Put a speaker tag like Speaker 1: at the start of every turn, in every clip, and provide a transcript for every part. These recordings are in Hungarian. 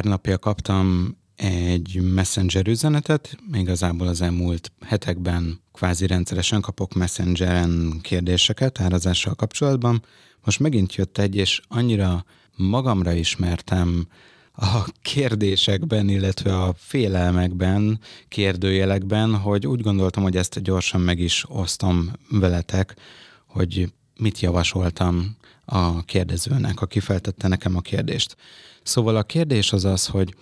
Speaker 1: pár napja kaptam egy messenger üzenetet, igazából az elmúlt hetekben kvázi rendszeresen kapok messengeren kérdéseket árazással kapcsolatban. Most megint jött egy, és annyira magamra ismertem a kérdésekben, illetve a félelmekben, kérdőjelekben, hogy úgy gondoltam, hogy ezt gyorsan meg is osztom veletek, hogy mit javasoltam a kérdezőnek, aki feltette nekem a kérdést. Szóval a kérdés az az, hogy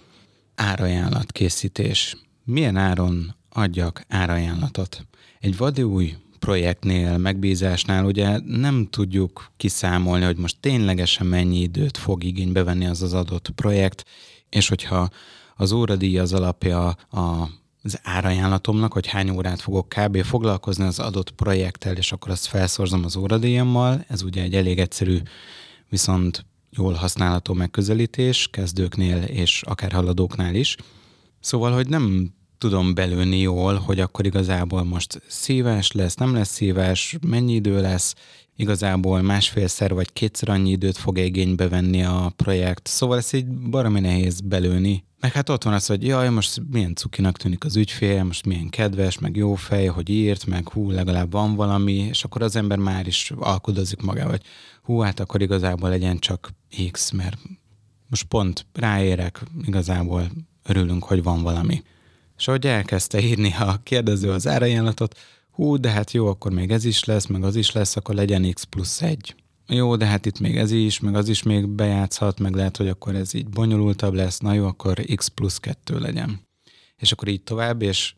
Speaker 1: árajánlat készítés. Milyen áron adjak árajánlatot? Egy vadi új projektnél, megbízásnál ugye nem tudjuk kiszámolni, hogy most ténylegesen mennyi időt fog igénybe venni az az adott projekt, és hogyha az óradíj az alapja a az árajánlatomnak, hogy hány órát fogok kb. foglalkozni az adott projekttel, és akkor azt felszorzom az óradíjammal. Ez ugye egy elég egyszerű, viszont jól használható megközelítés kezdőknél és akár haladóknál is. Szóval, hogy nem tudom belőni jól, hogy akkor igazából most szíves lesz, nem lesz szíves, mennyi idő lesz, igazából másfélszer vagy kétszer annyi időt fog igénybe venni a projekt. Szóval ez így baromi nehéz belőni. Meg hát ott van az, hogy jaj, most milyen cukinak tűnik az ügyfél, most milyen kedves, meg jó fej, hogy írt, meg hú, legalább van valami, és akkor az ember már is alkudozik magával, hogy hú, hát akkor igazából legyen csak X, mert most pont ráérek, igazából örülünk, hogy van valami. És ahogy elkezdte írni a kérdező az árajánlatot, hú, de hát jó, akkor még ez is lesz, meg az is lesz, akkor legyen x plusz egy. Jó, de hát itt még ez is, meg az is még bejátszhat, meg lehet, hogy akkor ez így bonyolultabb lesz, na jó, akkor x plusz kettő legyen. És akkor így tovább, és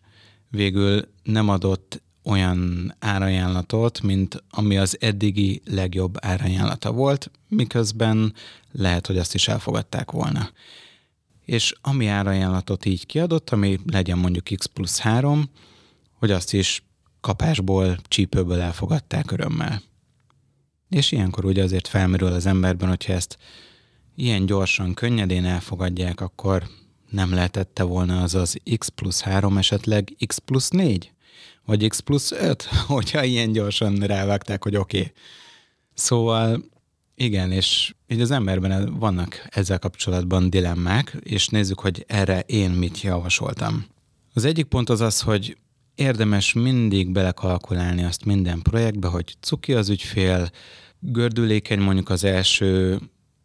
Speaker 1: végül nem adott olyan árajánlatot, mint ami az eddigi legjobb árajánlata volt, miközben lehet, hogy azt is elfogadták volna. És ami árajánlatot így kiadott, ami legyen mondjuk x plusz 3, hogy azt is kapásból, csípőből elfogadták örömmel. És ilyenkor ugye azért felmerül az emberben, hogyha ezt ilyen gyorsan, könnyedén elfogadják, akkor nem lehetette volna az az x plusz 3 esetleg x plusz 4? Vagy x plusz 5? Hogyha ilyen gyorsan rávágták, hogy oké. Okay. Szóval igen, és így az emberben vannak ezzel kapcsolatban dilemmák, és nézzük, hogy erre én mit javasoltam. Az egyik pont az az, hogy érdemes mindig belekalkulálni azt minden projektbe, hogy cuki az ügyfél, gördülékeny mondjuk az első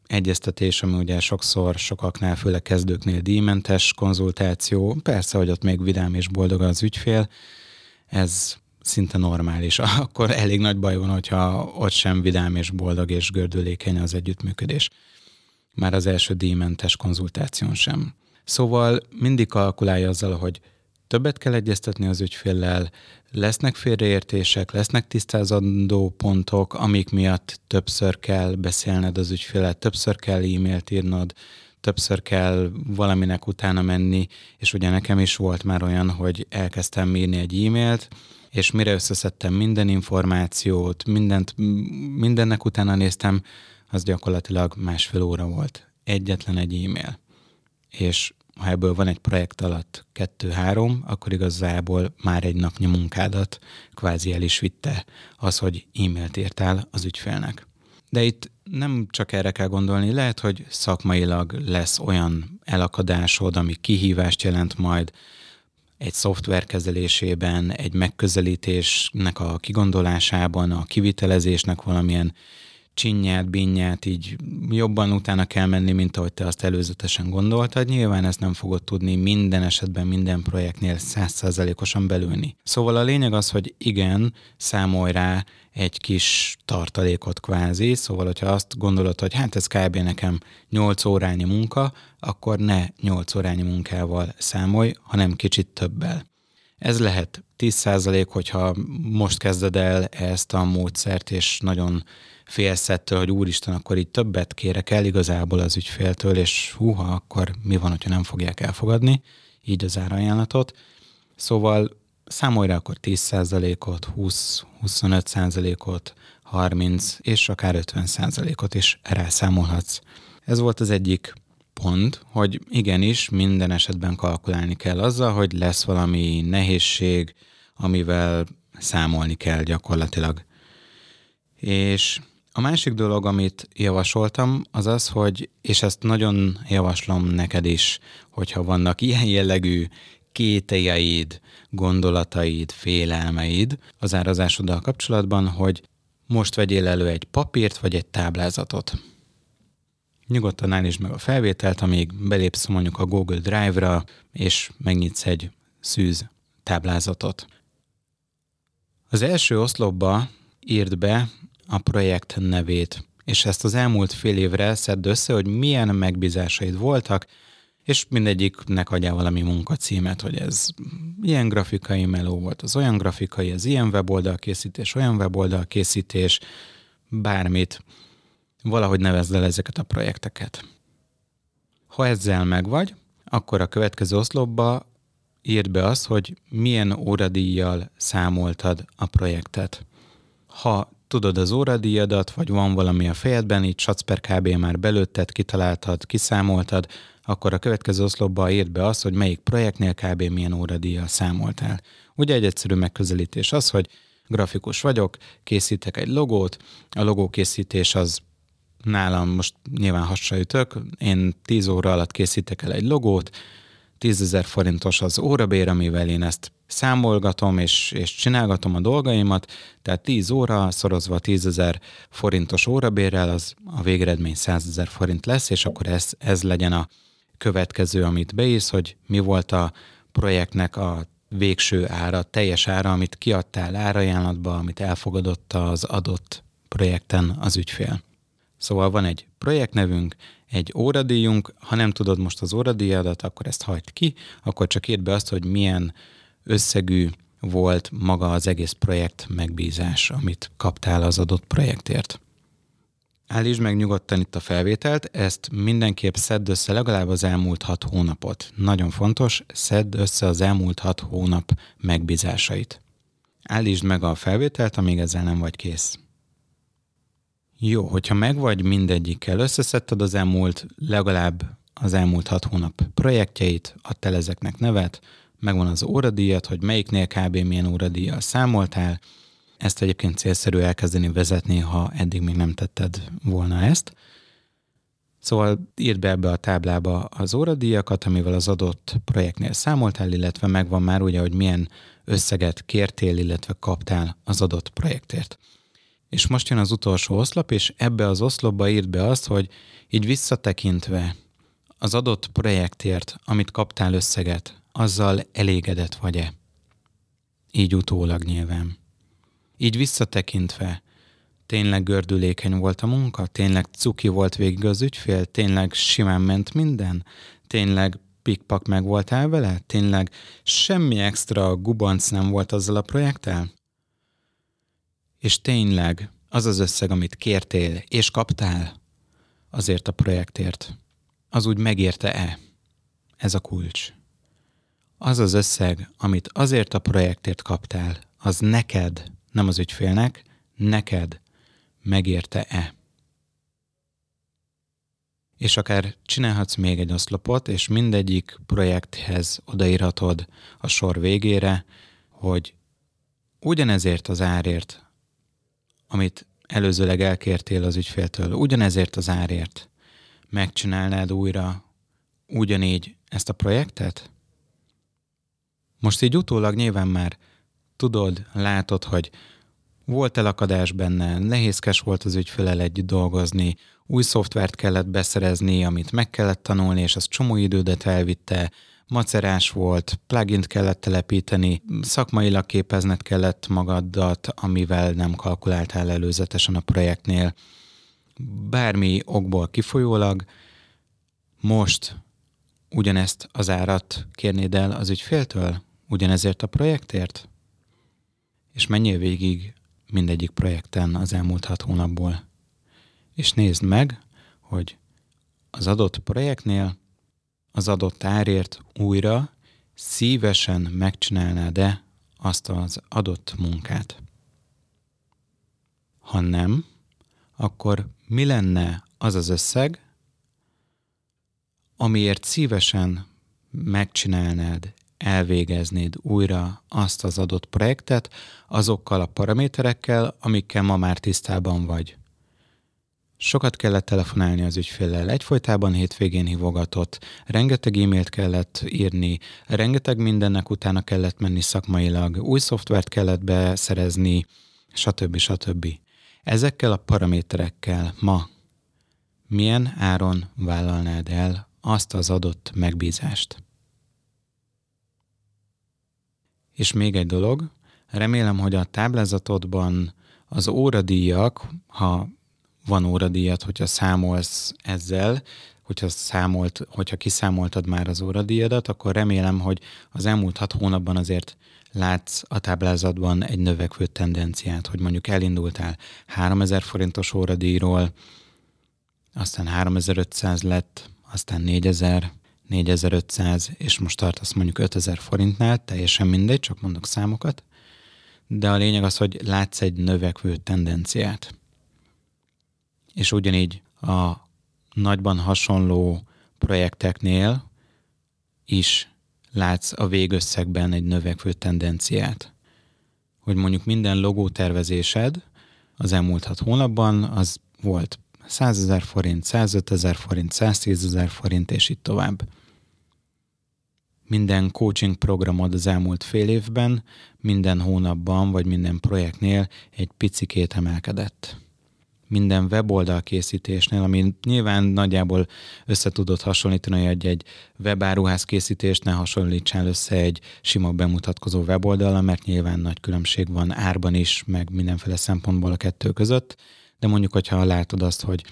Speaker 1: egyeztetés, ami ugye sokszor sokaknál, főleg kezdőknél díjmentes konzultáció. Persze, hogy ott még vidám és boldog az ügyfél, ez szinte normális. Akkor elég nagy baj van, hogyha ott sem vidám és boldog és gördülékeny az együttműködés. Már az első díjmentes konzultáción sem. Szóval mindig kalkulálja azzal, hogy többet kell egyeztetni az ügyféllel, lesznek félreértések, lesznek tisztázandó pontok, amik miatt többször kell beszélned az ügyfélet, többször kell e-mailt írnod, többször kell valaminek utána menni, és ugye nekem is volt már olyan, hogy elkezdtem írni egy e-mailt, és mire összeszedtem minden információt, mindent, mindennek utána néztem, az gyakorlatilag másfél óra volt. Egyetlen egy e-mail. És ha ebből van egy projekt alatt kettő-három, akkor igazából már egy napnyi munkádat kvázi el is vitte az, hogy e-mailt írtál az ügyfélnek. De itt nem csak erre kell gondolni, lehet, hogy szakmailag lesz olyan elakadásod, ami kihívást jelent majd, egy szoftver kezelésében, egy megközelítésnek a kigondolásában, a kivitelezésnek valamilyen csinyát, binnyát így jobban utána kell menni, mint ahogy te azt előzetesen gondoltad. Nyilván ezt nem fogod tudni minden esetben, minden projektnél százszázalékosan belülni. Szóval a lényeg az, hogy igen, számolj rá egy kis tartalékot kvázi, szóval hogyha azt gondolod, hogy hát ez kb. nekem 8 órányi munka, akkor ne 8 órányi munkával számolj, hanem kicsit többel. Ez lehet 10%, hogyha most kezded el ezt a módszert, és nagyon félsz ettől, hogy úristen, akkor így többet kérek el igazából az ügyféltől, és húha, akkor mi van, hogyha nem fogják elfogadni, így az árajánlatot. Szóval számolj rá akkor 10%-ot, 20-25%-ot, 30 és akár 50%-ot is rászámolhatsz. Ez volt az egyik pont, hogy igenis minden esetben kalkulálni kell azzal, hogy lesz valami nehézség, amivel számolni kell gyakorlatilag. És A másik dolog, amit javasoltam, az az, hogy, és ezt nagyon javaslom neked is, hogyha vannak ilyen jellegű kételjeid, gondolataid, félelmeid az árazásoddal kapcsolatban, hogy most vegyél elő egy papírt vagy egy táblázatot. Nyugodtan állítsd meg a felvételt, amíg belépsz mondjuk a Google Drive-ra, és megnyitsz egy szűz táblázatot. Az első oszlopba írd be a projekt nevét, és ezt az elmúlt fél évre szedd össze, hogy milyen megbízásaid voltak, és mindegyiknek adjál valami munkacímet, hogy ez ilyen grafikai meló volt, az olyan grafikai, ez ilyen weboldal készítés, olyan weboldal készítés, bármit, valahogy nevezd el ezeket a projekteket. Ha ezzel megvagy, akkor a következő oszlopba írd be azt, hogy milyen óradíjjal számoltad a projektet. Ha tudod az óradíjadat, vagy van valami a fejedben, így Satzper kb. már belőtted, kitaláltad, kiszámoltad, akkor a következő oszlopba írd be azt, hogy melyik projektnél kb. milyen óradíjjal számoltál. Ugye egy egyszerű megközelítés az, hogy grafikus vagyok, készítek egy logót, a logókészítés az nálam most nyilván hasonlítök, én 10 óra alatt készítek el egy logót, 10 ezer forintos az órabér, amivel én ezt számolgatom és, és csinálgatom a dolgaimat, tehát 10 óra szorozva 10 ezer forintos órabérrel, az a végeredmény 100 ezer forint lesz, és akkor ez, ez legyen a következő, amit beírsz, hogy mi volt a projektnek a végső ára, teljes ára, amit kiadtál árajánlatba, amit elfogadott az adott projekten az ügyfél. Szóval van egy projektnevünk, egy óradíjunk, ha nem tudod most az óradíjadat, akkor ezt hagyd ki, akkor csak írd be azt, hogy milyen összegű volt maga az egész projekt megbízás, amit kaptál az adott projektért. Állítsd meg nyugodtan itt a felvételt, ezt mindenképp szedd össze legalább az elmúlt hat hónapot. Nagyon fontos, szedd össze az elmúlt hat hónap megbízásait. Állítsd meg a felvételt, amíg ezzel nem vagy kész. Jó, hogyha megvagy mindegyikkel, összeszedted az elmúlt, legalább az elmúlt hat hónap projektjeit, adtál ezeknek nevet, megvan az óradíjat, hogy melyiknél kb. milyen óradíjjal számoltál, ezt egyébként célszerű elkezdeni vezetni, ha eddig még nem tetted volna ezt. Szóval írd be ebbe a táblába az óradíjakat, amivel az adott projektnél számoltál, illetve megvan már ugye, hogy milyen összeget kértél, illetve kaptál az adott projektért. És most jön az utolsó oszlop, és ebbe az oszlopba írd be azt, hogy így visszatekintve az adott projektért, amit kaptál összeget, azzal elégedett vagy-e? Így utólag nyilván. Így visszatekintve, tényleg gördülékeny volt a munka? Tényleg cuki volt végig az ügyfél? Tényleg simán ment minden? Tényleg pikpak meg voltál vele? Tényleg semmi extra gubanc nem volt azzal a projekttel? És tényleg az az összeg, amit kértél és kaptál azért a projektért, az úgy megérte-e? Ez a kulcs. Az az összeg, amit azért a projektért kaptál, az neked, nem az ügyfélnek, neked megérte-e? És akár csinálhatsz még egy oszlopot, és mindegyik projekthez odaírhatod a sor végére, hogy ugyanezért az árért, amit előzőleg elkértél az ügyféltől, ugyanezért az árért megcsinálnád újra ugyanígy ezt a projektet? Most így utólag nyilván már tudod, látod, hogy volt elakadás benne, nehézkes volt az ügyfelel együtt dolgozni, új szoftvert kellett beszerezni, amit meg kellett tanulni, és az csomó idődet elvitte, macerás volt, plugint kellett telepíteni, szakmailag képezned kellett magadat, amivel nem kalkuláltál előzetesen a projektnél. Bármi okból kifolyólag most ugyanezt az árat kérnéd el az ügyféltől? Ugyanezért a projektért? És menjél végig mindegyik projekten az elmúlt hat hónapból. És nézd meg, hogy az adott projektnél az adott árért újra szívesen megcsinálnád-e azt az adott munkát. Ha nem, akkor mi lenne az az összeg, amiért szívesen megcsinálnád, elvégeznéd újra azt az adott projektet azokkal a paraméterekkel, amikkel ma már tisztában vagy. Sokat kellett telefonálni az ügyféllel, egyfolytában hétvégén hívogatott, rengeteg e-mailt kellett írni, rengeteg mindennek utána kellett menni szakmailag, új szoftvert kellett beszerezni, stb. stb. Ezekkel a paraméterekkel ma milyen áron vállalnád el azt az adott megbízást? És még egy dolog, remélem, hogy a táblázatodban az óradíjak, ha van óradíjat, hogyha számolsz ezzel, hogyha, számolt, hogyha kiszámoltad már az óradíjadat, akkor remélem, hogy az elmúlt hat hónapban azért látsz a táblázatban egy növekvő tendenciát, hogy mondjuk elindultál 3000 forintos óradíjról, aztán 3500 lett, aztán 4000, 4500, és most tartasz mondjuk 5000 forintnál, teljesen mindegy, csak mondok számokat, de a lényeg az, hogy látsz egy növekvő tendenciát. És ugyanígy a nagyban hasonló projekteknél is látsz a végösszegben egy növekvő tendenciát. Hogy mondjuk minden logótervezésed az elmúlt hat hónapban az volt 100 ezer forint, 105 ezer forint, 110 ezer forint, és így tovább. Minden coaching programod az elmúlt fél évben, minden hónapban vagy minden projektnél egy picikét emelkedett minden weboldal készítésnél, ami nyilván nagyjából össze tudod hasonlítani, hogy egy webáruház készítést ne hasonlítsál össze egy sima bemutatkozó weboldal, mert nyilván nagy különbség van árban is, meg mindenféle szempontból a kettő között, de mondjuk, hogyha látod azt, hogy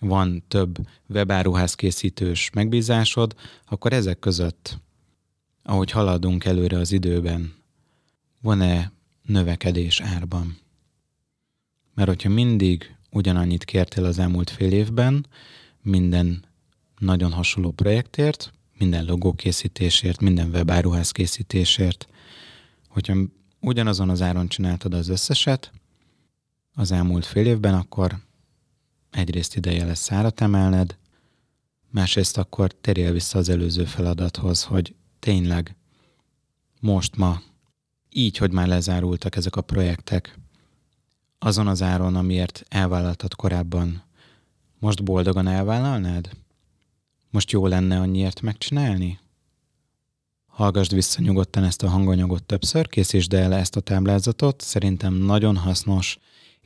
Speaker 1: van több webáruház készítős megbízásod, akkor ezek között, ahogy haladunk előre az időben, van-e növekedés árban? Mert hogyha mindig ugyanannyit kértél az elmúlt fél évben, minden nagyon hasonló projektért, minden logókészítésért, minden webáruház készítésért. Hogyha ugyanazon az áron csináltad az összeset az elmúlt fél évben, akkor egyrészt ideje lesz szárat emelned, másrészt akkor térjél vissza az előző feladathoz, hogy tényleg most ma, így, hogy már lezárultak ezek a projektek, azon az áron, amiért elvállaltad korábban, most boldogan elvállalnád? Most jó lenne annyiért megcsinálni? Hallgasd vissza nyugodtan ezt a hanganyagot többször, készítsd el ezt a táblázatot, szerintem nagyon hasznos,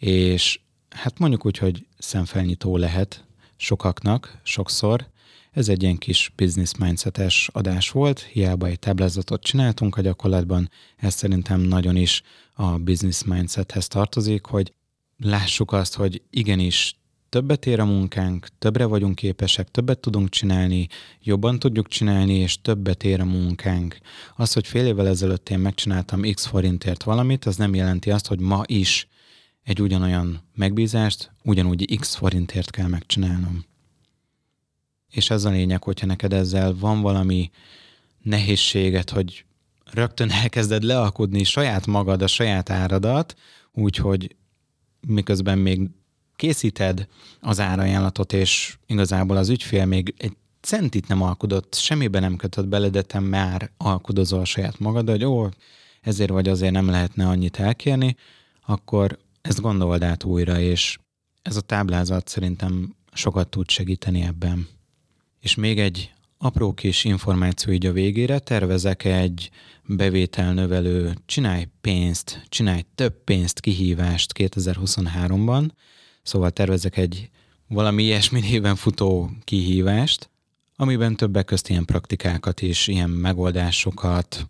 Speaker 1: és hát mondjuk úgy, hogy szemfelnyitó lehet sokaknak, sokszor. Ez egy ilyen kis business mindsetes adás volt, hiába egy táblázatot csináltunk a gyakorlatban, ez szerintem nagyon is a business mindsethez tartozik, hogy lássuk azt, hogy igenis többet ér a munkánk, többre vagyunk képesek, többet tudunk csinálni, jobban tudjuk csinálni, és többet ér a munkánk. Az, hogy fél évvel ezelőtt én megcsináltam x forintért valamit, az nem jelenti azt, hogy ma is egy ugyanolyan megbízást ugyanúgy x forintért kell megcsinálnom. És ez a lényeg, hogyha neked ezzel van valami nehézséget, hogy rögtön elkezded lealkudni saját magad, a saját áradat, úgyhogy miközben még készíted az árajánlatot, és igazából az ügyfél még egy centit nem alkudott, semmiben nem kötött bele, de te már alkudozol saját magad, hogy ó, ezért vagy azért nem lehetne annyit elkérni, akkor ezt gondold át újra, és ez a táblázat szerintem sokat tud segíteni ebben. És még egy apró kis információ így a végére, tervezek egy bevételnövelő, csinálj pénzt, csinálj több pénzt kihívást 2023-ban, szóval tervezek egy valami ilyesmi néven futó kihívást, amiben többek közt ilyen praktikákat és ilyen megoldásokat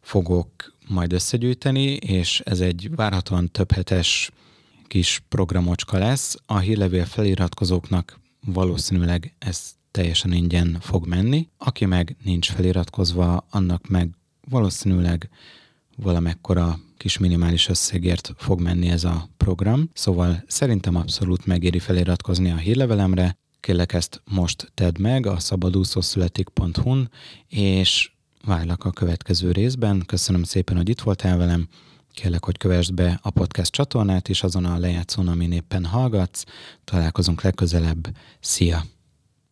Speaker 1: fogok majd összegyűjteni, és ez egy várhatóan több hetes kis programocska lesz. A hírlevél feliratkozóknak valószínűleg ez teljesen ingyen fog menni. Aki meg nincs feliratkozva, annak meg valószínűleg valamekkora kis minimális összegért fog menni ez a program, szóval szerintem abszolút megéri feliratkozni a hírlevelemre, kérlek ezt most tedd meg a szabadúszószületik.hu-n, és várlak a következő részben. Köszönöm szépen, hogy itt voltál velem. Kérlek, hogy kövessd be a podcast csatornát is azon a lejátszón, amin éppen hallgatsz. Találkozunk legközelebb. Szia!